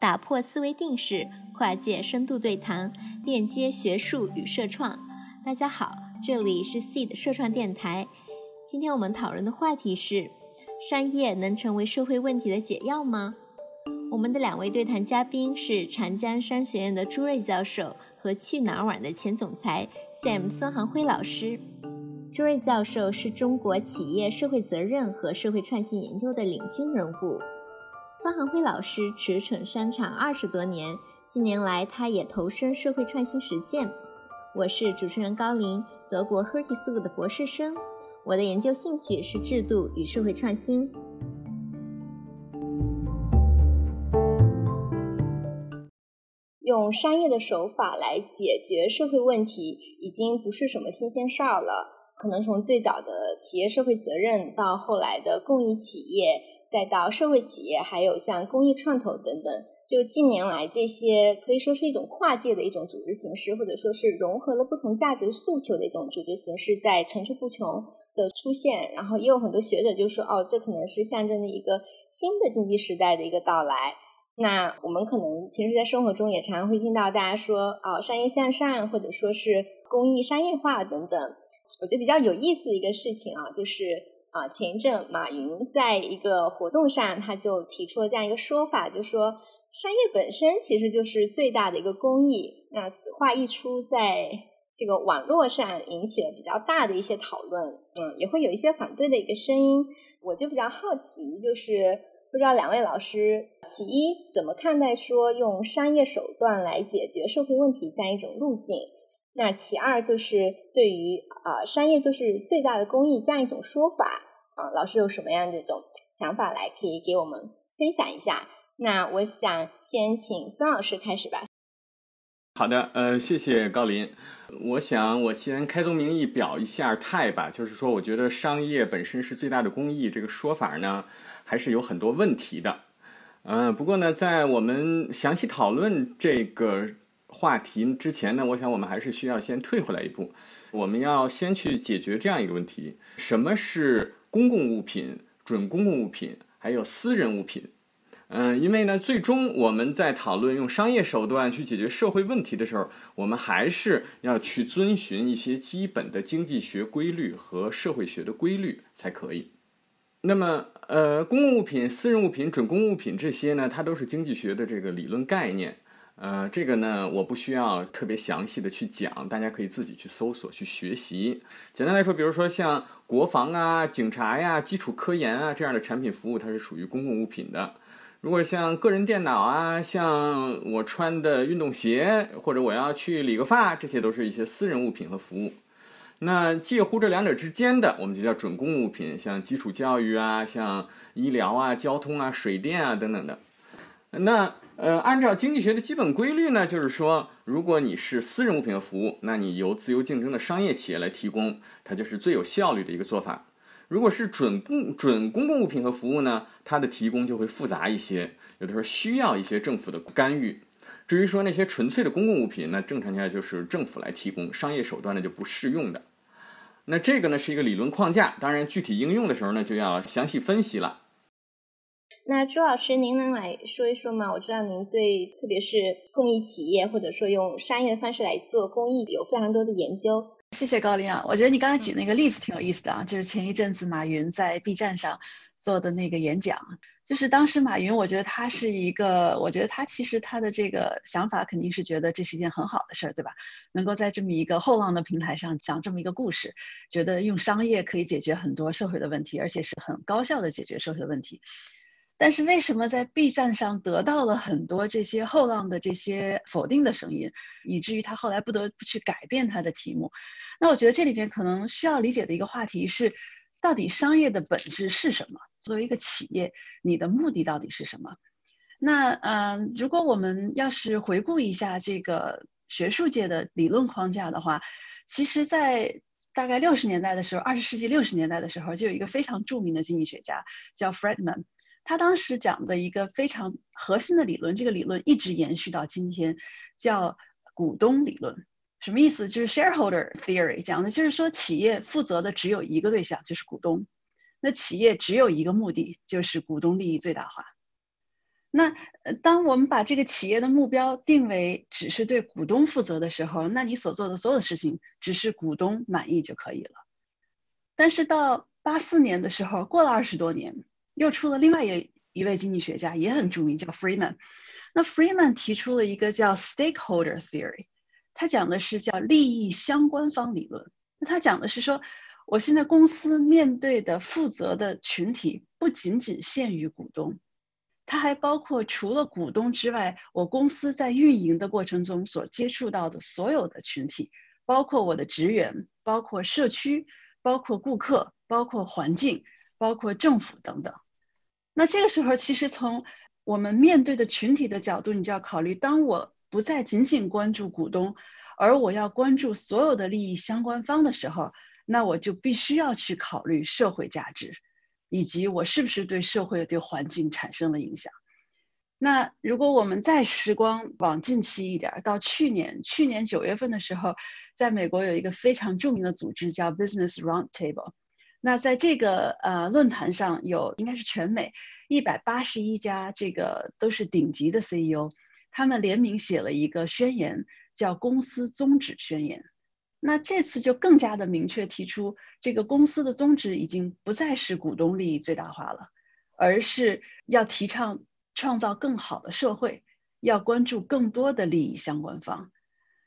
打破思维定式，跨界深度对谈，链接学术与社创。大家好，这里是 Seed 社创电台。今天我们讨论的话题是：商业能成为社会问题的解药吗？我们的两位对谈嘉宾是长江商学院的朱瑞教授和去哪儿网的前总裁 Sam 孙航辉老师。朱瑞教授是中国企业社会责任和社会创新研究的领军人物。孙航辉老师驰骋商场二十多年，近年来他也投身社会创新实践。我是主持人高林，德国 Hertie School 的博士生。我的研究兴趣是制度与社会创新。用商业的手法来解决社会问题，已经不是什么新鲜事儿了。可能从最早的企业社会责任，到后来的公益企业。再到社会企业，还有像公益创投等等，就近年来这些可以说是一种跨界的一种组织形式，或者说是融合了不同价值诉求的一种组织形式，在层出不穷的出现。然后也有很多学者就说，哦，这可能是象征着一个新的经济时代的一个到来。那我们可能平时在生活中也常常会听到大家说，哦，商业向上，或者说是公益商业化等等。我觉得比较有意思的一个事情啊，就是。啊，前一阵马云在一个活动上，他就提出了这样一个说法，就说商业本身其实就是最大的一个公益。那此话一出，在这个网络上引起了比较大的一些讨论，嗯，也会有一些反对的一个声音。我就比较好奇，就是不知道两位老师，其一怎么看待说用商业手段来解决社会问题这样一种路径？那其二就是对于啊商业就是最大的公益这样一种说法啊，老师有什么样这种想法来可以给我们分享一下？那我想先请孙老师开始吧。好的，呃，谢谢高林。我想我先开宗明义表一下态吧，就是说，我觉得商业本身是最大的公益这个说法呢，还是有很多问题的。嗯，不过呢，在我们详细讨论这个。话题之前呢，我想我们还是需要先退回来一步，我们要先去解决这样一个问题：什么是公共物品、准公共物品，还有私人物品？嗯，因为呢，最终我们在讨论用商业手段去解决社会问题的时候，我们还是要去遵循一些基本的经济学规律和社会学的规律才可以。那么，呃，公共物品、私人物品、准公共物品这些呢，它都是经济学的这个理论概念。呃，这个呢，我不需要特别详细的去讲，大家可以自己去搜索去学习。简单来说，比如说像国防啊、警察呀、基础科研啊这样的产品服务，它是属于公共物品的。如果像个人电脑啊、像我穿的运动鞋，或者我要去理个发，这些都是一些私人物品和服务。那介乎这两者之间的，我们就叫准公共物品，像基础教育啊、像医疗啊、交通啊、水电啊等等的。那呃，按照经济学的基本规律呢，就是说，如果你是私人物品和服务，那你由自由竞争的商业企业来提供，它就是最有效率的一个做法。如果是准公准公共物品和服务呢，它的提供就会复杂一些，有的时候需要一些政府的干预。至于说那些纯粹的公共物品，那正常情况下就是政府来提供，商业手段呢就不适用的。那这个呢是一个理论框架，当然具体应用的时候呢就要详细分析了。那朱老师，您能来说一说吗？我知道您对特别是公益企业，或者说用商业的方式来做公益，有非常多的研究。谢谢高林啊，我觉得你刚才举那个例子挺有意思的啊，就是前一阵子马云在 B 站上做的那个演讲，就是当时马云，我觉得他是一个，我觉得他其实他的这个想法肯定是觉得这是一件很好的事儿，对吧？能够在这么一个后浪的平台上讲这么一个故事，觉得用商业可以解决很多社会的问题，而且是很高效的解决社会的问题。但是为什么在 B 站上得到了很多这些后浪的这些否定的声音，以至于他后来不得不去改变他的题目？那我觉得这里边可能需要理解的一个话题是，到底商业的本质是什么？作为一个企业，你的目的到底是什么？那嗯，如果我们要是回顾一下这个学术界的理论框架的话，其实，在大概六十年代的时候，二十世纪六十年代的时候，就有一个非常著名的经济学家叫 Friedman。他当时讲的一个非常核心的理论，这个理论一直延续到今天，叫股东理论。什么意思？就是 shareholder theory，讲的就是说企业负责的只有一个对象，就是股东。那企业只有一个目的，就是股东利益最大化。那当我们把这个企业的目标定为只是对股东负责的时候，那你所做的所有的事情只是股东满意就可以了。但是到八四年的时候，过了二十多年，又出了另外一一位经济学家，也很著名，叫 Freeman。那 Freeman 提出了一个叫 Stakeholder Theory，他讲的是叫利益相关方理论。那他讲的是说，我现在公司面对的负责的群体不仅仅限于股东。它还包括除了股东之外，我公司在运营的过程中所接触到的所有的群体，包括我的职员，包括社区，包括顾客，包括环境，包括政府等等。那这个时候，其实从我们面对的群体的角度，你就要考虑：当我不再仅仅关注股东，而我要关注所有的利益相关方的时候，那我就必须要去考虑社会价值。以及我是不是对社会、对环境产生了影响？那如果我们再时光往近期一点，到去年，去年九月份的时候，在美国有一个非常著名的组织叫 Business Roundtable。那在这个呃论坛上有应该是全美一百八十一家这个都是顶级的 CEO，他们联名写了一个宣言，叫公司宗旨宣言。那这次就更加的明确提出，这个公司的宗旨已经不再是股东利益最大化了，而是要提倡创造更好的社会，要关注更多的利益相关方。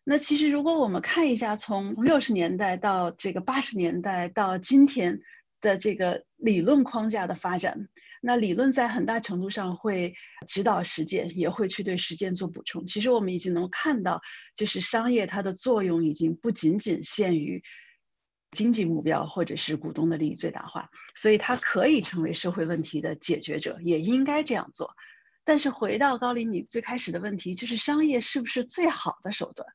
那其实如果我们看一下，从六十年代到这个八十年代到今天的这个理论框架的发展。那理论在很大程度上会指导实践，也会去对实践做补充。其实我们已经能看到，就是商业它的作用已经不仅仅限于经济目标或者是股东的利益最大化，所以它可以成为社会问题的解决者，也应该这样做。但是回到高林你最开始的问题，就是商业是不是最好的手段？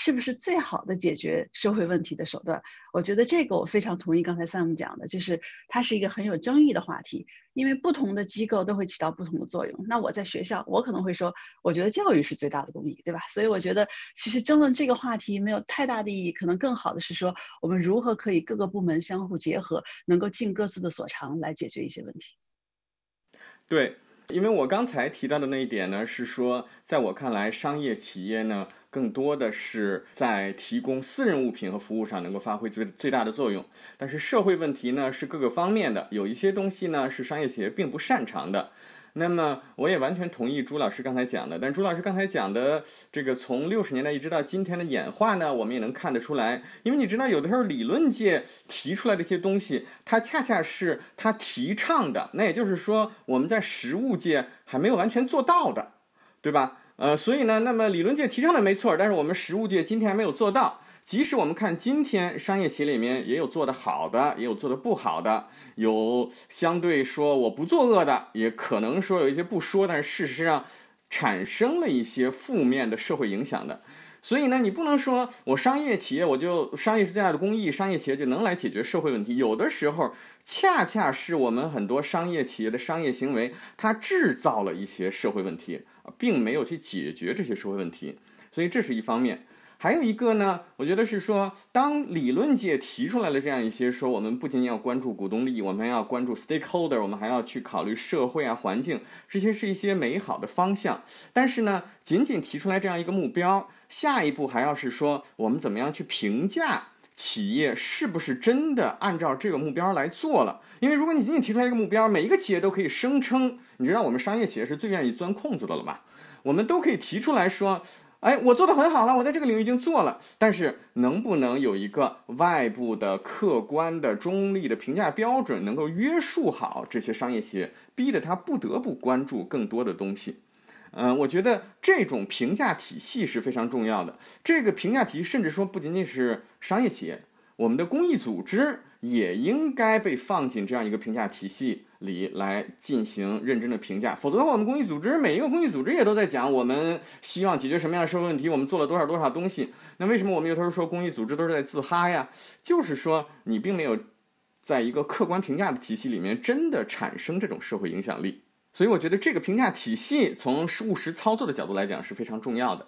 是不是最好的解决社会问题的手段？我觉得这个我非常同意刚才 Sam 讲的，就是它是一个很有争议的话题，因为不同的机构都会起到不同的作用。那我在学校，我可能会说，我觉得教育是最大的公益，对吧？所以我觉得其实争论这个话题没有太大的意义，可能更好的是说，我们如何可以各个部门相互结合，能够尽各自的所长来解决一些问题。对，因为我刚才提到的那一点呢，是说，在我看来，商业企业呢。更多的是在提供私人物品和服务上能够发挥最最大的作用，但是社会问题呢是各个方面的，有一些东西呢是商业企业并不擅长的。那么我也完全同意朱老师刚才讲的，但朱老师刚才讲的这个从六十年代一直到今天的演化呢，我们也能看得出来，因为你知道有的时候理论界提出来的一些东西，它恰恰是他提倡的，那也就是说我们在实物界还没有完全做到的，对吧？呃，所以呢，那么理论界提倡的没错，但是我们实务界今天还没有做到。即使我们看今天商业企业里面也有做得好的，也有做得不好的，有相对说我不作恶的，也可能说有一些不说，但是事实上产生了一些负面的社会影响的。所以呢，你不能说我商业企业我就商业是最大的公益，商业企业就能来解决社会问题。有的时候恰恰是我们很多商业企业的商业行为，它制造了一些社会问题。并没有去解决这些社会问题，所以这是一方面。还有一个呢，我觉得是说，当理论界提出来了这样一些说，我们不仅仅要关注股东利益，我们要关注 stakeholder，我们还要去考虑社会啊、环境，这些是一些美好的方向。但是呢，仅仅提出来这样一个目标，下一步还要是说，我们怎么样去评价企业是不是真的按照这个目标来做了？因为如果你仅仅提出来一个目标，每一个企业都可以声称，你知道我们商业企业是最愿意钻空子的了吧？我们都可以提出来说，哎，我做的很好了，我在这个领域已经做了。但是能不能有一个外部的、客观的、中立的评价标准，能够约束好这些商业企业，逼得他不得不关注更多的东西？嗯，我觉得这种评价体系是非常重要的。这个评价体系，甚至说不仅仅是商业企业，我们的公益组织。也应该被放进这样一个评价体系里来进行认真的评价，否则的话，我们公益组织每一个公益组织也都在讲我们希望解决什么样的社会问题，我们做了多少多少东西。那为什么我们有时候说公益组织都是在自哈呀？就是说你并没有在一个客观评价的体系里面真的产生这种社会影响力。所以我觉得这个评价体系从务实操作的角度来讲是非常重要的。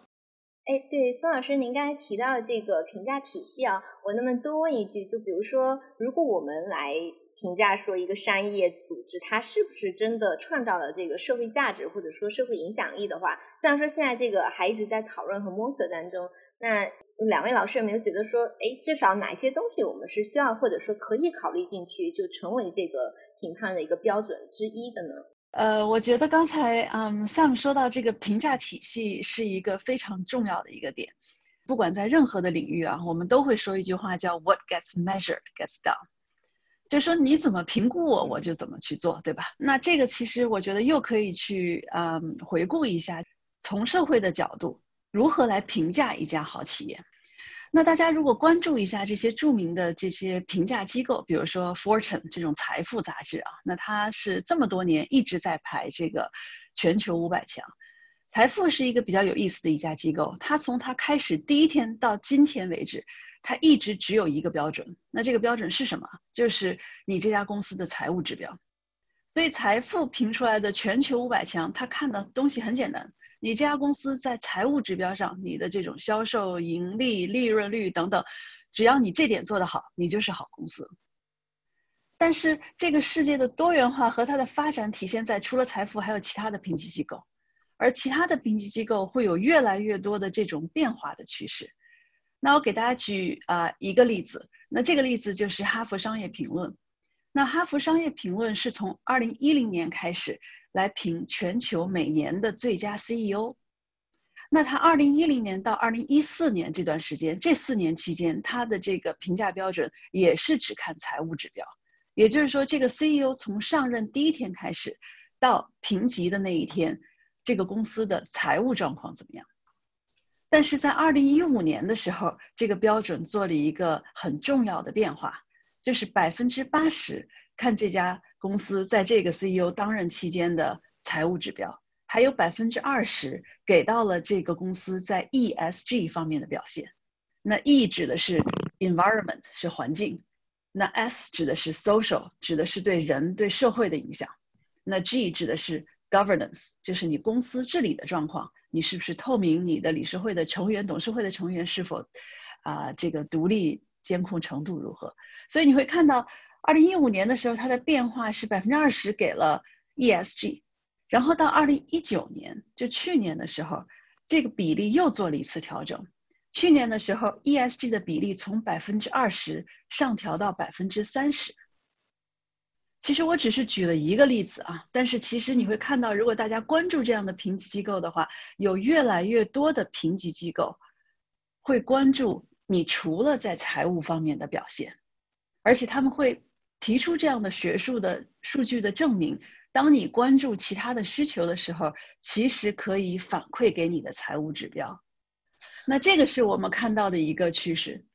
哎，对，孙老师，您刚才提到这个评价体系啊，我那么多问一句？就比如说，如果我们来评价说一个商业组织它是不是真的创造了这个社会价值或者说社会影响力的话，虽然说现在这个还一直在讨论和摸索当中，那两位老师有没有觉得说，哎，至少哪些东西我们是需要或者说可以考虑进去，就成为这个评判的一个标准之一的呢？呃，我觉得刚才嗯，Sam 说到这个评价体系是一个非常重要的一个点。不管在任何的领域啊，我们都会说一句话叫 “What gets measured gets done”，就说你怎么评估我，我就怎么去做，对吧？那这个其实我觉得又可以去嗯回顾一下，从社会的角度如何来评价一家好企业。那大家如果关注一下这些著名的这些评价机构，比如说 Fortune 这种财富杂志啊，那它是这么多年一直在排这个全球五百强。财富是一个比较有意思的一家机构，它从它开始第一天到今天为止，它一直只有一个标准。那这个标准是什么？就是你这家公司的财务指标。所以财富评出来的全球五百强，它看的东西很简单。你这家公司在财务指标上，你的这种销售、盈利、利润率等等，只要你这点做得好，你就是好公司。但是这个世界的多元化和它的发展体现在除了财富，还有其他的评级机构，而其他的评级机构会有越来越多的这种变化的趋势。那我给大家举啊一个例子，那这个例子就是哈佛商业评论。那哈佛商业评论是从二零一零年开始。来评全球每年的最佳 CEO，那他二零一零年到二零一四年这段时间，这四年期间，他的这个评价标准也是只看财务指标，也就是说，这个 CEO 从上任第一天开始，到评级的那一天，这个公司的财务状况怎么样？但是在二零一五年的时候，这个标准做了一个很重要的变化，就是百分之八十看这家。公司在这个 CEO 当任期间的财务指标，还有百分之二十给到了这个公司在 ESG 方面的表现。那 E 指的是 environment 是环境，那 S 指的是 social 指的是对人对社会的影响，那 G 指的是 governance 就是你公司治理的状况，你是不是透明？你的理事会的成员、董事会的成员是否啊这个独立监控程度如何？所以你会看到。二零一五年的时候，它的变化是百分之二十给了 ESG，然后到二零一九年，就去年的时候，这个比例又做了一次调整。去年的时候，ESG 的比例从百分之二十上调到百分之三十。其实我只是举了一个例子啊，但是其实你会看到，如果大家关注这样的评级机构的话，有越来越多的评级机构会关注你除了在财务方面的表现，而且他们会。提出这样的学术的数据的证明，当你关注其他的需求的时候，其实可以反馈给你的财务指标。那这个是我们看到的一个趋势。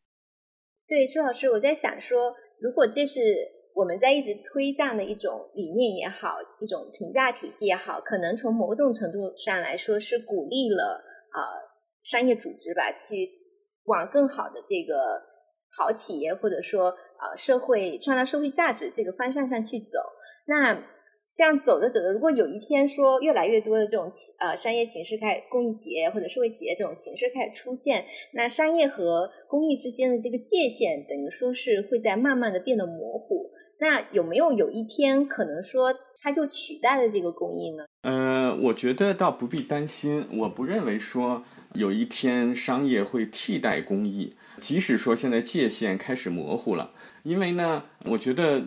对，朱老师，我在想说，如果这是我们在一直推这样的一种理念也好，一种评价体系也好，可能从某种程度上来说是鼓励了啊商业组织吧，去往更好的这个好企业或者说。呃，社会创造社会价值这个方向上去走，那这样走着走着，如果有一天说越来越多的这种企呃商业形式开公益企业或者社会企业这种形式开始出现，那商业和公益之间的这个界限等于说是会在慢慢的变得模糊。那有没有有一天可能说它就取代了这个公益呢？呃，我觉得倒不必担心，我不认为说有一天商业会替代公益，即使说现在界限开始模糊了。因为呢，我觉得，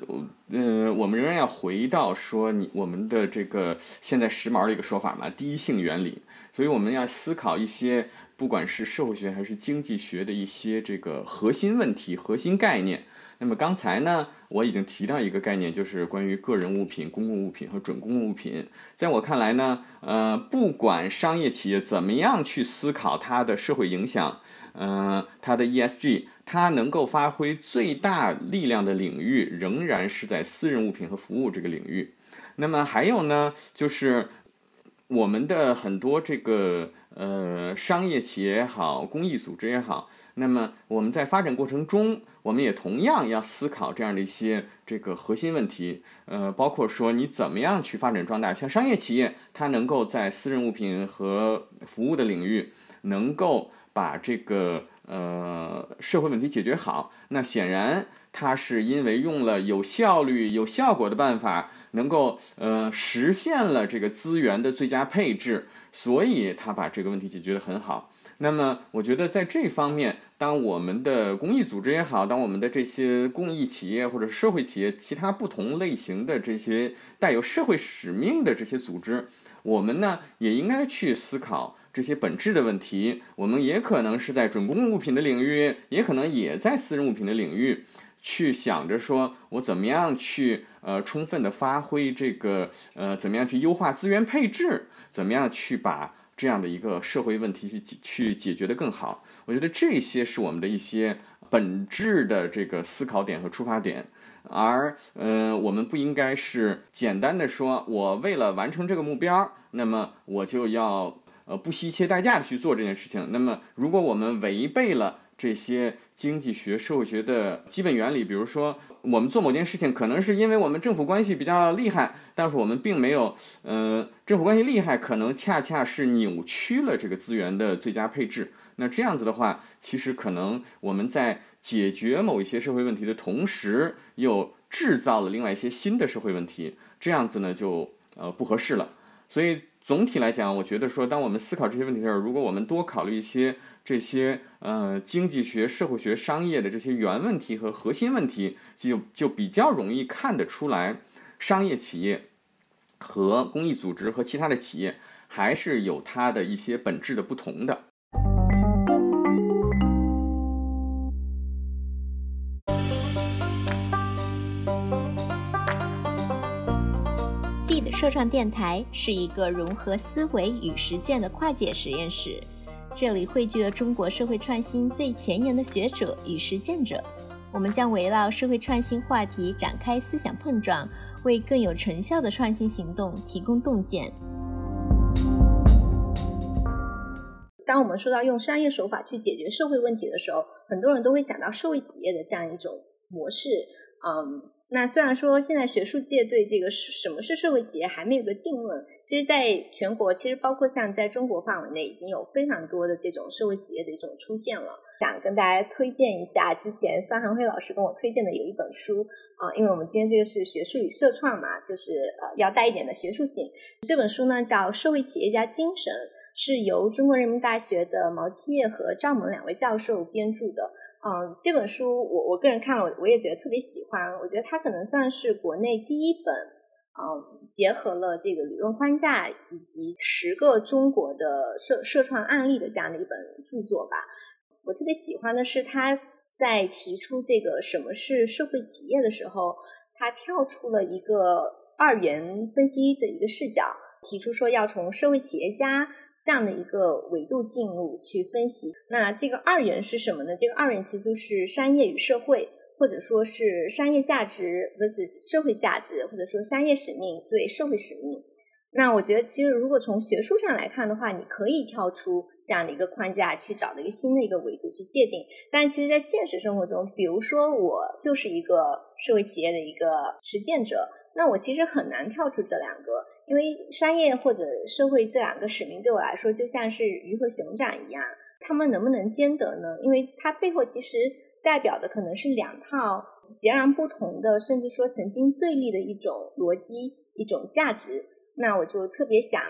呃，我们仍然要回到说你我们的这个现在时髦的一个说法嘛，第一性原理。所以我们要思考一些，不管是社会学还是经济学的一些这个核心问题、核心概念。那么刚才呢，我已经提到一个概念，就是关于个人物品、公共物品和准公共物品。在我看来呢，呃，不管商业企业怎么样去思考它的社会影响，嗯，它的 ESG，它能够发挥最大力量的领域仍然是在私人物品和服务这个领域。那么还有呢，就是我们的很多这个呃商业企业也好，公益组织也好。那么我们在发展过程中，我们也同样要思考这样的一些这个核心问题，呃，包括说你怎么样去发展壮大。像商业企业，它能够在私人物品和服务的领域，能够把这个呃社会问题解决好，那显然。它是因为用了有效率、有效果的办法，能够呃实现了这个资源的最佳配置，所以他把这个问题解决得很好。那么，我觉得在这方面，当我们的公益组织也好，当我们的这些公益企业或者社会企业，其他不同类型的这些带有社会使命的这些组织，我们呢也应该去思考这些本质的问题。我们也可能是在准公共物品的领域，也可能也在私人物品的领域，去想着说我怎么样去呃充分的发挥这个呃怎么样去优化资源配置，怎么样去把。这样的一个社会问题去去解决的更好，我觉得这些是我们的一些本质的这个思考点和出发点，而呃，我们不应该是简单的说，我为了完成这个目标，那么我就要呃不惜一切代价的去做这件事情。那么，如果我们违背了，这些经济学、社会学的基本原理，比如说，我们做某件事情，可能是因为我们政府关系比较厉害，但是我们并没有，呃，政府关系厉害，可能恰恰是扭曲了这个资源的最佳配置。那这样子的话，其实可能我们在解决某一些社会问题的同时，又制造了另外一些新的社会问题，这样子呢，就呃不合适了。所以总体来讲，我觉得说，当我们思考这些问题的时候，如果我们多考虑一些。这些呃经济学、社会学、商业的这些原问题和核心问题，就就比较容易看得出来，商业企业和公益组织和其他的企业还是有它的一些本质的不同的。Seed 社创电台是一个融合思维与实践的跨界实验室。这里汇聚了中国社会创新最前沿的学者与实践者，我们将围绕社会创新话题展开思想碰撞，为更有成效的创新行动提供洞见。当我们说到用商业手法去解决社会问题的时候，很多人都会想到社会企业的这样一种模式，嗯。那虽然说现在学术界对这个什么是社会企业还没有个定论，其实在全国，其实包括像在中国范围内，已经有非常多的这种社会企业的一种出现了。想跟大家推荐一下，之前桑寒辉老师跟我推荐的有一本书啊，因为我们今天这个是学术与社创嘛，就是呃要带一点的学术性。这本书呢叫《社会企业家精神》，是由中国人民大学的毛七业和赵萌两位教授编著的。嗯，这本书我我个人看了，我也觉得特别喜欢。我觉得它可能算是国内第一本，嗯，结合了这个理论框架以及十个中国的社社创案例的这样的一本著作吧。我特别喜欢的是他在提出这个什么是社会企业的时候，他跳出了一个二元分析的一个视角，提出说要从社会企业家。这样的一个维度进入去分析，那这个二元是什么呢？这个二元其实就是商业与社会，或者说是商业价值 versus 社会价值，或者说商业使命对社会使命。那我觉得，其实如果从学术上来看的话，你可以跳出这样的一个框架，去找到一个新的一个维度去界定。但其实，在现实生活中，比如说我就是一个社会企业的一个实践者，那我其实很难跳出这两个。因为商业或者社会这两个使命对我来说就像是鱼和熊掌一样，他们能不能兼得呢？因为它背后其实代表的可能是两套截然不同的，甚至说曾经对立的一种逻辑、一种价值。那我就特别想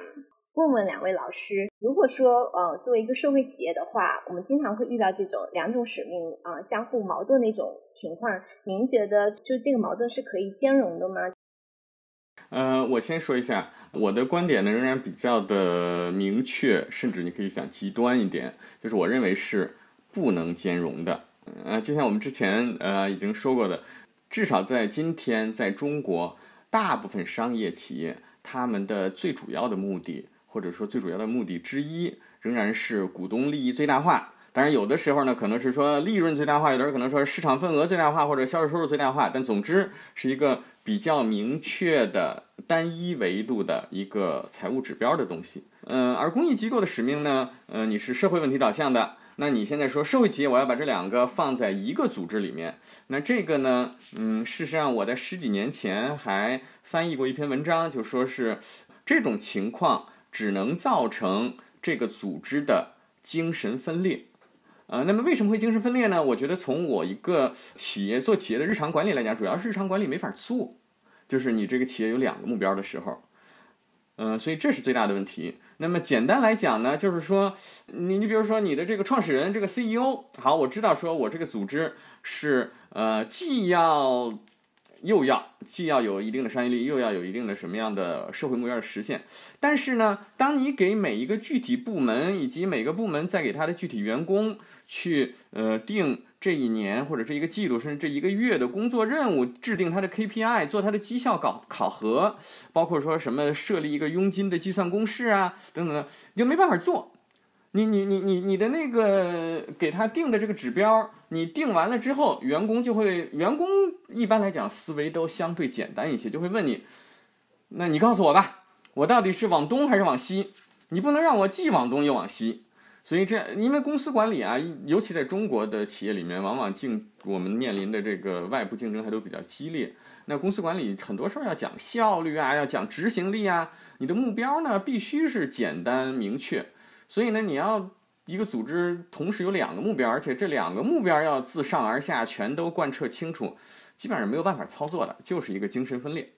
问问两位老师，如果说呃作为一个社会企业的话，我们经常会遇到这种两种使命啊相互矛盾的一种情况，您觉得就这个矛盾是可以兼容的吗？呃，我先说一下我的观点呢，仍然比较的明确，甚至你可以想极端一点，就是我认为是不能兼容的。呃，就像我们之前呃已经说过的，至少在今天，在中国，大部分商业企业他们的最主要的目的，或者说最主要的目的之一，仍然是股东利益最大化。当然，有的时候呢，可能是说利润最大化，有的人可能说市场份额最大化，或者销售收入最大化。但总之是一个比较明确的单一维度的一个财务指标的东西。嗯，而公益机构的使命呢，呃，你是社会问题导向的。那你现在说社会企业，我要把这两个放在一个组织里面，那这个呢，嗯，事实上我在十几年前还翻译过一篇文章，就说是这种情况只能造成这个组织的精神分裂。呃，那么为什么会精神分裂呢？我觉得从我一个企业做企业的日常管理来讲，主要是日常管理没法做，就是你这个企业有两个目标的时候，嗯，所以这是最大的问题。那么简单来讲呢，就是说你你比如说你的这个创始人这个 CEO，好，我知道说我这个组织是呃既要。又要既要有一定的商业利益，又要有一定的什么样的社会目标的实现。但是呢，当你给每一个具体部门以及每个部门再给他的具体员工去呃定这一年或者这一个季度甚至这一个月的工作任务，制定他的 KPI，做他的绩效考考核，包括说什么设立一个佣金的计算公式啊等等的，你就没办法做。你你你你你的那个给他定的这个指标，你定完了之后，员工就会，员工一般来讲思维都相对简单一些，就会问你，那你告诉我吧，我到底是往东还是往西？你不能让我既往东又往西。所以这因为公司管理啊，尤其在中国的企业里面，往往竞我们面临的这个外部竞争还都比较激烈。那公司管理很多事儿要讲效率啊，要讲执行力啊，你的目标呢必须是简单明确。所以呢，你要一个组织同时有两个目标，而且这两个目标要自上而下全都贯彻清楚，基本上没有办法操作的，就是一个精神分裂。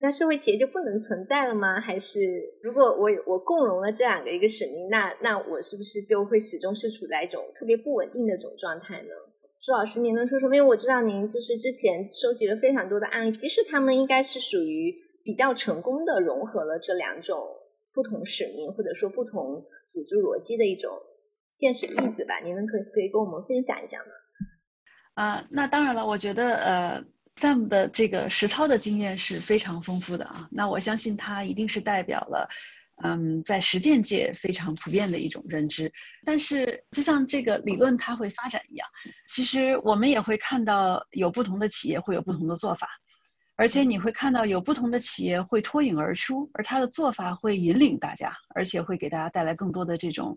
那社会企业就不能存在了吗？还是如果我我共融了这两个一个使命，那那我是不是就会始终是处在一种特别不稳定的一种状态呢？朱老师，您能说说？因为我知道您就是之前收集了非常多的案例，其实他们应该是属于比较成功的融合了这两种。不同使命或者说不同组织逻辑的一种现实例子吧，您能可可以跟我们分享一下吗？啊，那当然了，我觉得呃，Sam 的这个实操的经验是非常丰富的啊。那我相信他一定是代表了嗯，在实践界非常普遍的一种认知。但是就像这个理论它会发展一样，其实我们也会看到有不同的企业会有不同的做法。而且你会看到有不同的企业会脱颖而出，而他的做法会引领大家，而且会给大家带来更多的这种，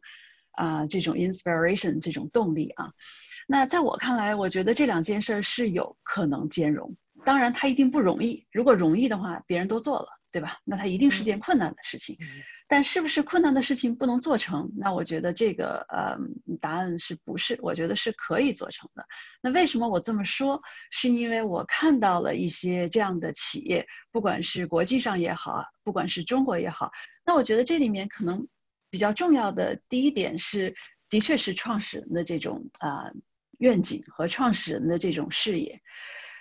啊，这种 inspiration 这种动力啊。那在我看来，我觉得这两件事是有可能兼容。当然，它一定不容易。如果容易的话，别人都做了，对吧？那它一定是件困难的事情。但是不是困难的事情不能做成？那我觉得这个呃答案是不是？我觉得是可以做成的。那为什么我这么说？是因为我看到了一些这样的企业，不管是国际上也好，不管是中国也好。那我觉得这里面可能比较重要的第一点是，的确是创始人的这种啊愿景和创始人的这种视野。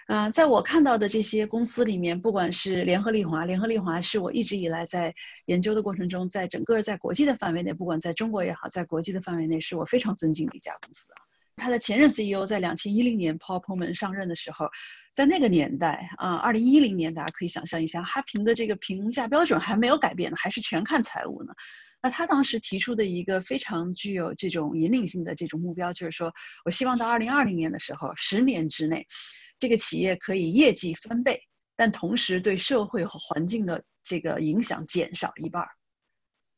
嗯，在我看到的这些公司里面，不管是联合利华，联合利华是我一直以来在研究的过程中，在整个在国际的范围内，不管在中国也好，在国际的范围内，是我非常尊敬的一家公司啊。他的前任 CEO 在两千一零年 Paul Polman 上任的时候，在那个年代啊，二零一零年，大家可以想象一下，哈平的这个评价标准还没有改变呢，还是全看财务呢。那他当时提出的一个非常具有这种引领性的这种目标，就是说我希望到二零二零年的时候，十年之内。这个企业可以业绩翻倍，但同时对社会和环境的这个影响减少一半儿。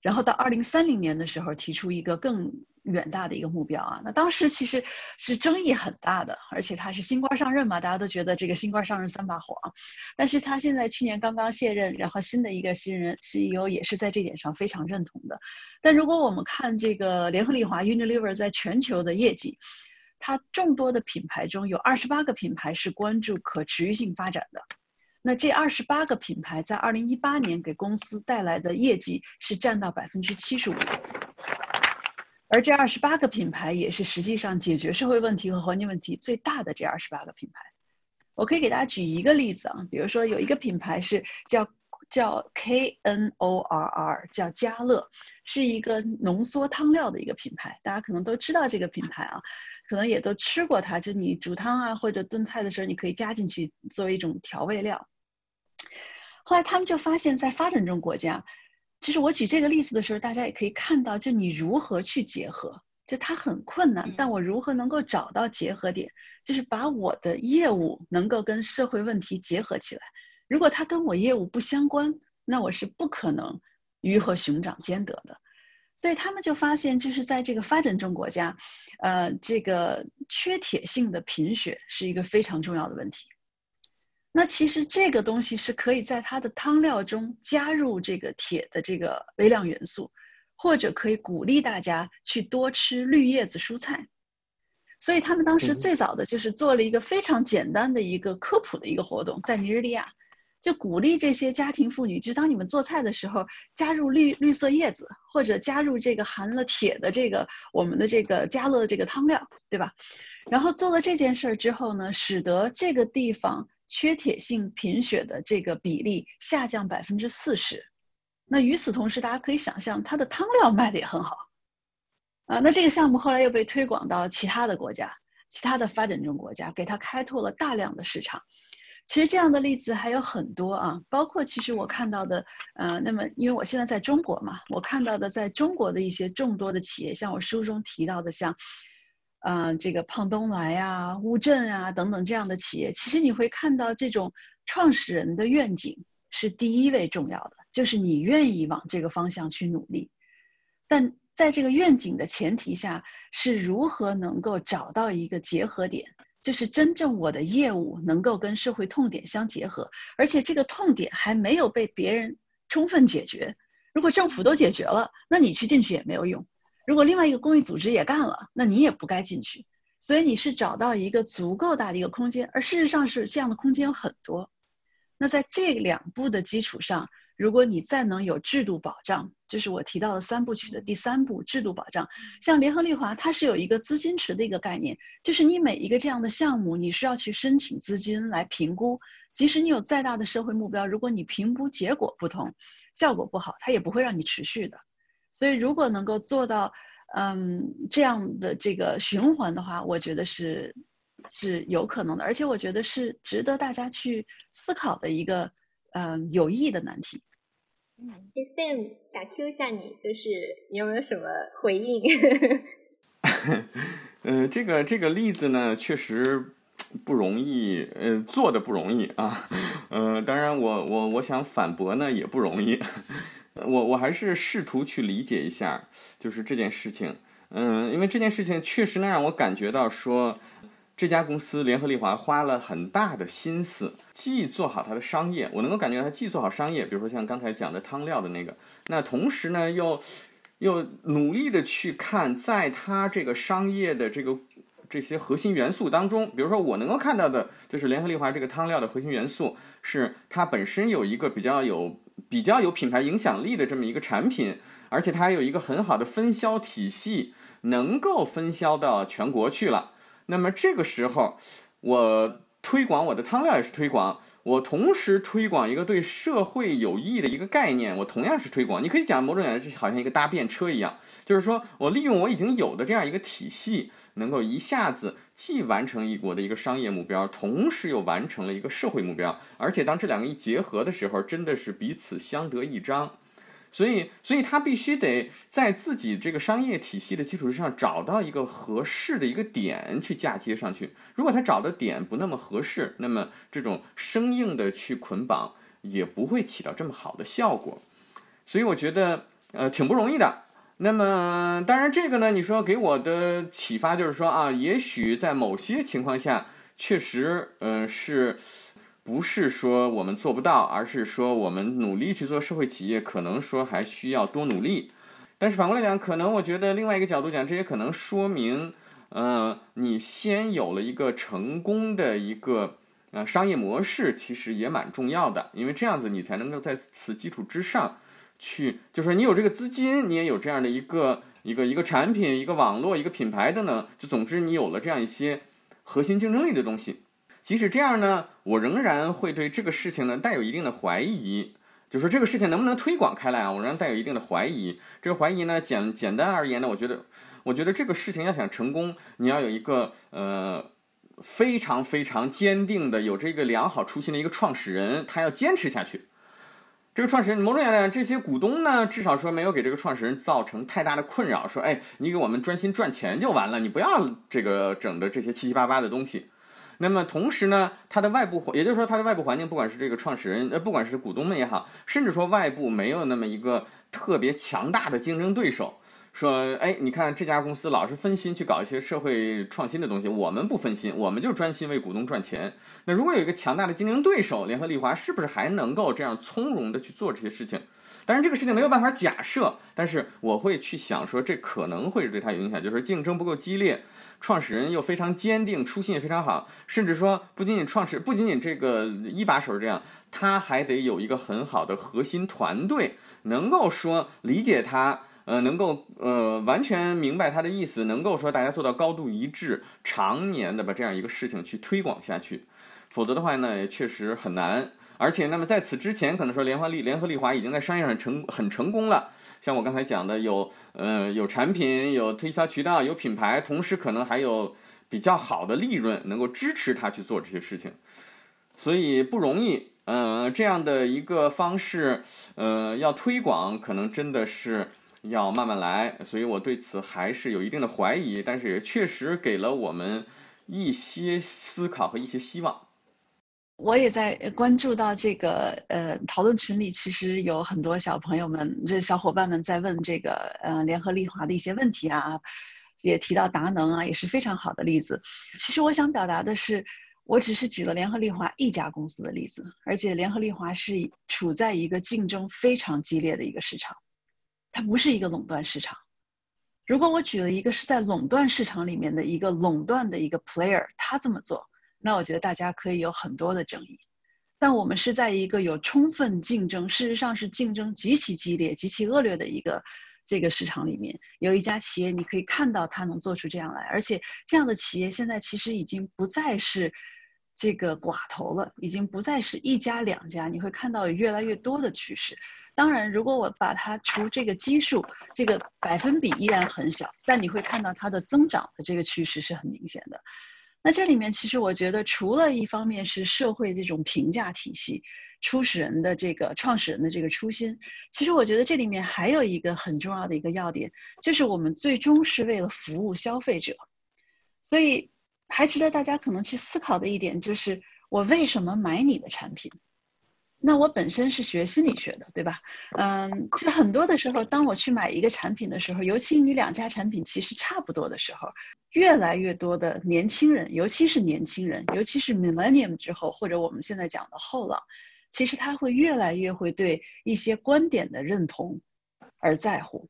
然后到二零三零年的时候，提出一个更远大的一个目标啊。那当时其实是争议很大的，而且他是新官上任嘛，大家都觉得这个新官上任三把火。但是他现在去年刚刚卸任，然后新的一个新人 CEO 也是在这点上非常认同的。但如果我们看这个联合利华 Unilever 在全球的业绩，它众多的品牌中有二十八个品牌是关注可持续性发展的，那这二十八个品牌在二零一八年给公司带来的业绩是占到百分之七十五，而这二十八个品牌也是实际上解决社会问题和环境问题最大的这二十八个品牌。我可以给大家举一个例子啊，比如说有一个品牌是叫叫 K N O R R，叫家乐，是一个浓缩汤料的一个品牌，大家可能都知道这个品牌啊。可能也都吃过它，就你煮汤啊或者炖菜的时候，你可以加进去作为一种调味料。后来他们就发现，在发展中国家，其实我举这个例子的时候，大家也可以看到，就你如何去结合，就它很困难，但我如何能够找到结合点，就是把我的业务能够跟社会问题结合起来。如果它跟我业务不相关，那我是不可能鱼和熊掌兼得的。所以他们就发现，就是在这个发展中国家，呃，这个缺铁性的贫血是一个非常重要的问题。那其实这个东西是可以在它的汤料中加入这个铁的这个微量元素，或者可以鼓励大家去多吃绿叶子蔬菜。所以他们当时最早的就是做了一个非常简单的一个科普的一个活动，在尼日利亚，就鼓励这些家庭妇女，就当你们做菜的时候，加入绿绿色叶子，或者加入这个含了铁的这个我们的这个加乐的这个汤料，对吧？然后做了这件事儿之后呢，使得这个地方缺铁性贫血的这个比例下降百分之四十。那与此同时，大家可以想象，它的汤料卖的也很好。啊，那这个项目后来又被推广到其他的国家，其他的发展中国家，给它开拓了大量的市场。其实这样的例子还有很多啊，包括其实我看到的，呃，那么因为我现在在中国嘛，我看到的在中国的一些众多的企业，像我书中提到的，像，呃，这个胖东来啊、乌镇啊等等这样的企业，其实你会看到这种创始人的愿景是第一位重要的，就是你愿意往这个方向去努力，但。在这个愿景的前提下，是如何能够找到一个结合点，就是真正我的业务能够跟社会痛点相结合，而且这个痛点还没有被别人充分解决。如果政府都解决了，那你去进去也没有用；如果另外一个公益组织也干了，那你也不该进去。所以你是找到一个足够大的一个空间，而事实上是这样的空间有很多。那在这两步的基础上。如果你再能有制度保障，就是我提到的三部曲的第三步制度保障。像联合利华，它是有一个资金池的一个概念，就是你每一个这样的项目，你需要去申请资金来评估。即使你有再大的社会目标，如果你评估结果不同，效果不好，它也不会让你持续的。所以，如果能够做到，嗯，这样的这个循环的话，我觉得是是有可能的，而且我觉得是值得大家去思考的一个。嗯，有益的难题。嗯，Sam 想 Q 一下你，就是你有没有什么回应？呃，这个这个例子呢，确实不容易，呃，做的不容易啊。呃，当然，我我我想反驳呢，也不容易。我我还是试图去理解一下，就是这件事情。嗯，因为这件事情确实能让我感觉到说。这家公司联合利华花了很大的心思，既做好它的商业，我能够感觉到它既做好商业，比如说像刚才讲的汤料的那个，那同时呢，又又努力的去看，在它这个商业的这个这些核心元素当中，比如说我能够看到的，就是联合利华这个汤料的核心元素是它本身有一个比较有比较有品牌影响力的这么一个产品，而且它还有一个很好的分销体系，能够分销到全国去了。那么这个时候，我推广我的汤料也是推广，我同时推广一个对社会有益的一个概念，我同样是推广。你可以讲某种讲，就好像一个搭便车一样，就是说我利用我已经有的这样一个体系，能够一下子既完成一国的一个商业目标，同时又完成了一个社会目标，而且当这两个一结合的时候，真的是彼此相得益彰。所以，所以他必须得在自己这个商业体系的基础之上，找到一个合适的一个点去嫁接上去。如果他找的点不那么合适，那么这种生硬的去捆绑也不会起到这么好的效果。所以我觉得，呃，挺不容易的。那么，当然这个呢，你说给我的启发就是说啊，也许在某些情况下，确实，嗯，是。不是说我们做不到，而是说我们努力去做社会企业，可能说还需要多努力。但是反过来讲，可能我觉得另外一个角度讲，这也可能说明，呃，你先有了一个成功的一个呃商业模式，其实也蛮重要的，因为这样子你才能够在此基础之上，去就说你有这个资金，你也有这样的一个一个一个产品、一个网络、一个品牌等等，就总之你有了这样一些核心竞争力的东西。即使这样呢，我仍然会对这个事情呢带有一定的怀疑，就说这个事情能不能推广开来啊？我仍然带有一定的怀疑。这个怀疑呢，简简单而言呢，我觉得，我觉得这个事情要想成功，你要有一个呃非常非常坚定的、有这个良好初心的一个创始人，他要坚持下去。这个创始人某种意义上，这些股东呢，至少说没有给这个创始人造成太大的困扰，说，哎，你给我们专心赚钱就完了，你不要这个整的这些七七八八的东西。那么同时呢，它的外部环，也就是说它的外部环境，不管是这个创始人，呃，不管是股东们也好，甚至说外部没有那么一个特别强大的竞争对手，说，哎，你看这家公司老是分心去搞一些社会创新的东西，我们不分心，我们就专心为股东赚钱。那如果有一个强大的竞争对手，联合利华是不是还能够这样从容的去做这些事情？当然，这个事情没有办法假设，但是我会去想说，这可能会对他有影响，就是竞争不够激烈，创始人又非常坚定，初心也非常好，甚至说不仅仅创始，不仅仅这个一把手这样，他还得有一个很好的核心团队，能够说理解他，呃，能够呃完全明白他的意思，能够说大家做到高度一致，常年的把这样一个事情去推广下去，否则的话呢，也确实很难。而且，那么在此之前，可能说联华利联合利华已经在商业上成很成功了。像我刚才讲的，有呃有产品，有推销渠道，有品牌，同时可能还有比较好的利润，能够支持他去做这些事情。所以不容易，嗯，这样的一个方式，呃，要推广，可能真的是要慢慢来。所以我对此还是有一定的怀疑，但是也确实给了我们一些思考和一些希望。我也在关注到这个呃讨论群里，其实有很多小朋友们，这小伙伴们在问这个呃联合利华的一些问题啊，也提到达能啊，也是非常好的例子。其实我想表达的是，我只是举了联合利华一家公司的例子，而且联合利华是处在一个竞争非常激烈的一个市场，它不是一个垄断市场。如果我举了一个是在垄断市场里面的一个垄断的一个 player，他这么做。那我觉得大家可以有很多的争议，但我们是在一个有充分竞争，事实上是竞争极其激烈、极其恶劣的一个这个市场里面，有一家企业，你可以看到它能做出这样来，而且这样的企业现在其实已经不再是这个寡头了，已经不再是一家两家，你会看到有越来越多的趋势。当然，如果我把它除这个基数，这个百分比依然很小，但你会看到它的增长的这个趋势是很明显的。那这里面其实我觉得，除了一方面是社会这种评价体系，初始人的这个创始人的这个初心，其实我觉得这里面还有一个很重要的一个要点，就是我们最终是为了服务消费者，所以还值得大家可能去思考的一点就是，我为什么买你的产品？那我本身是学心理学的，对吧？嗯，就很多的时候，当我去买一个产品的时候，尤其你两家产品其实差不多的时候。越来越多的年轻人，尤其是年轻人，尤其是 millennium 之后，或者我们现在讲的后浪，其实他会越来越会对一些观点的认同而在乎，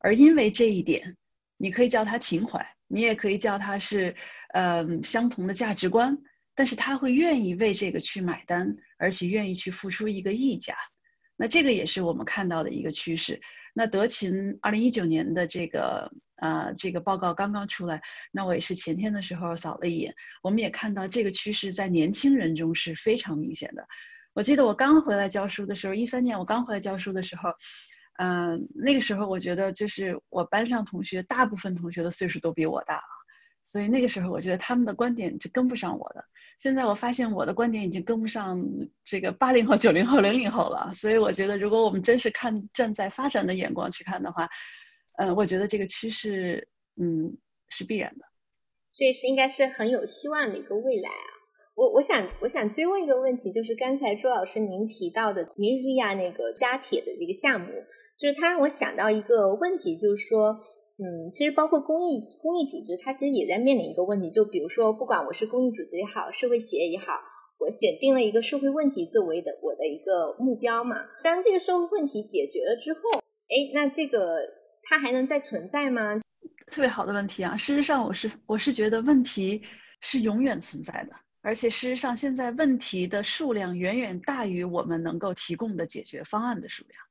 而因为这一点，你可以叫他情怀，你也可以叫他是，嗯，相同的价值观，但是他会愿意为这个去买单，而且愿意去付出一个溢价，那这个也是我们看到的一个趋势。那德勤二零一九年的这个啊这个报告刚刚出来，那我也是前天的时候扫了一眼，我们也看到这个趋势在年轻人中是非常明显的。我记得我刚回来教书的时候，一三年我刚回来教书的时候，嗯，那个时候我觉得就是我班上同学大部分同学的岁数都比我大，所以那个时候我觉得他们的观点就跟不上我的。现在我发现我的观点已经跟不上这个八零后、九零后、零零后了，所以我觉得，如果我们真是看站在发展的眼光去看的话，嗯，我觉得这个趋势，嗯，是必然的。所以是应该是很有希望的一个未来啊！我我想我想追问一个问题，就是刚才周老师您提到的尼日利亚那个加铁的这个项目，就是它让我想到一个问题，就是说。嗯，其实包括公益公益组织，它其实也在面临一个问题。就比如说，不管我是公益组织也好，社会企业也好，我选定了一个社会问题作为的我的一个目标嘛。当这个社会问题解决了之后，哎，那这个它还能再存在吗？特别好的问题啊！事实上，我是我是觉得问题是永远存在的，而且事实上，现在问题的数量远远大于我们能够提供的解决方案的数量。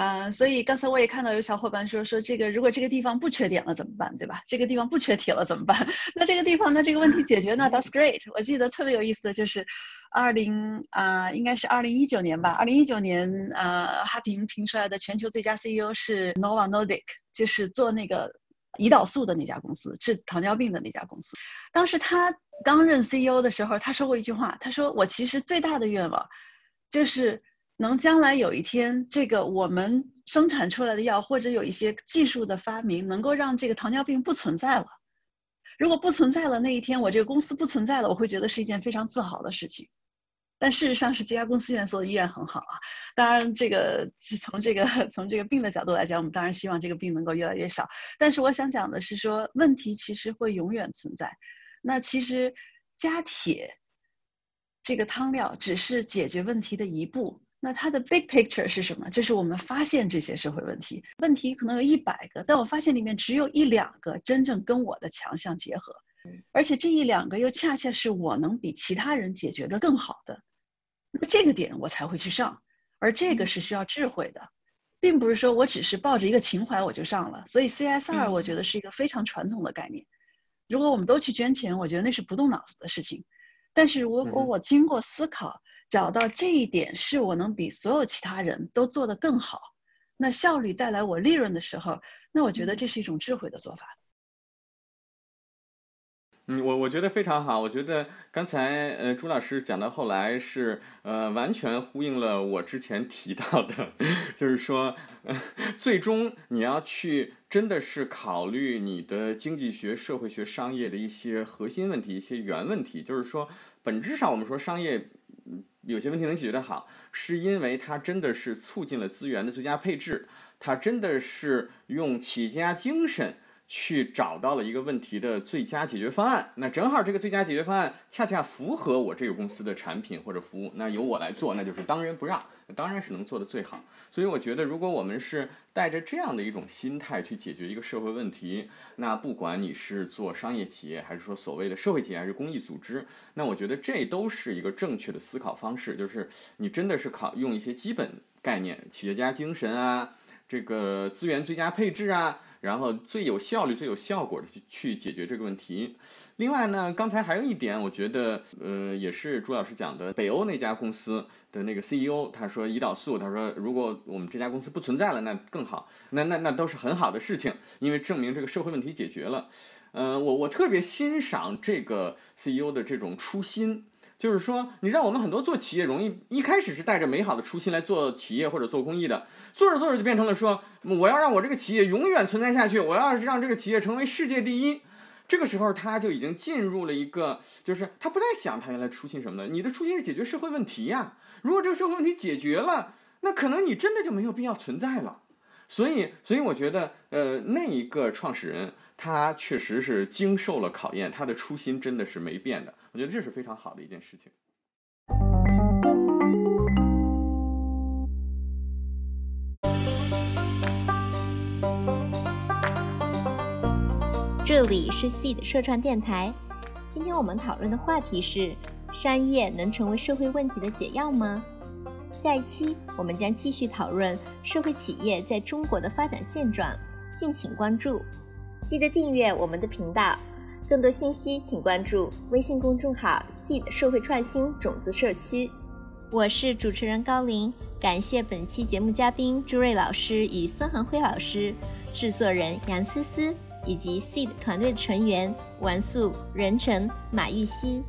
嗯，所以刚才我也看到有小伙伴说说这个，如果这个地方不缺点了怎么办，对吧？这个地方不缺铁了怎么办？那这个地方呢，这个问题解决呢？That's great。我记得特别有意思的就是，二零啊，应该是二零一九年吧。二零一九年，呃，哈平评出来的全球最佳 CEO 是 Nova Nordic，就是做那个胰岛素的那家公司，治糖尿病的那家公司。当时他刚任 CEO 的时候，他说过一句话，他说：“我其实最大的愿望就是。”能将来有一天，这个我们生产出来的药，或者有一些技术的发明，能够让这个糖尿病不存在了。如果不存在了，那一天我这个公司不存在了，我会觉得是一件非常自豪的事情。但事实上是这家公司现在做的依然很好啊。当然，这个是从这个从这个病的角度来讲，我们当然希望这个病能够越来越少。但是我想讲的是说，问题其实会永远存在。那其实加铁这个汤料只是解决问题的一步。那它的 big picture 是什么？就是我们发现这些社会问题，问题可能有一百个，但我发现里面只有一两个真正跟我的强项结合，而且这一两个又恰恰是我能比其他人解决的更好的，那这个点我才会去上，而这个是需要智慧的，并不是说我只是抱着一个情怀我就上了。所以 CSR 我觉得是一个非常传统的概念，如果我们都去捐钱，我觉得那是不动脑子的事情，但是如果我经过思考。找到这一点是我能比所有其他人都做得更好，那效率带来我利润的时候，那我觉得这是一种智慧的做法。嗯，我我觉得非常好。我觉得刚才呃朱老师讲到后来是呃完全呼应了我之前提到的，就是说，最终你要去真的是考虑你的经济学、社会学、商业的一些核心问题、一些原问题。就是说，本质上我们说商业。有些问题能解决得好，是因为它真的是促进了资源的最佳配置，它真的是用企业家精神去找到了一个问题的最佳解决方案。那正好这个最佳解决方案恰恰符合我这个公司的产品或者服务，那由我来做，那就是当仁不让。当然是能做的最好，所以我觉得，如果我们是带着这样的一种心态去解决一个社会问题，那不管你是做商业企业，还是说所谓的社会企业，还是公益组织，那我觉得这都是一个正确的思考方式，就是你真的是考用一些基本概念，企业家精神啊，这个资源最佳配置啊。然后最有效率、最有效果的去去解决这个问题。另外呢，刚才还有一点，我觉得呃也是朱老师讲的，北欧那家公司的那个 CEO 他说胰岛素，他说如果我们这家公司不存在了，那更好，那那那都是很好的事情，因为证明这个社会问题解决了。呃，我我特别欣赏这个 CEO 的这种初心。就是说，你让我们很多做企业容易一开始是带着美好的初心来做企业或者做公益的，做着做着就变成了说，我要让我这个企业永远存在下去，我要让这个企业成为世界第一。这个时候他就已经进入了一个，就是他不再想他原来初心什么的。你的初心是解决社会问题呀，如果这个社会问题解决了，那可能你真的就没有必要存在了。所以，所以我觉得，呃，那一个创始人他确实是经受了考验，他的初心真的是没变的。我觉得这是非常好的一件事情。这里是 Seed 社创电台，今天我们讨论的话题是：商业能成为社会问题的解药吗？下一期我们将继续讨论社会企业在中国的发展现状，敬请关注。记得订阅我们的频道。更多信息，请关注微信公众号 “seed 社会创新种子社区”。我是主持人高林，感谢本期节目嘉宾朱瑞老师与孙恒辉老师，制作人杨思思以及 seed 团队成员王素、任晨、马玉溪。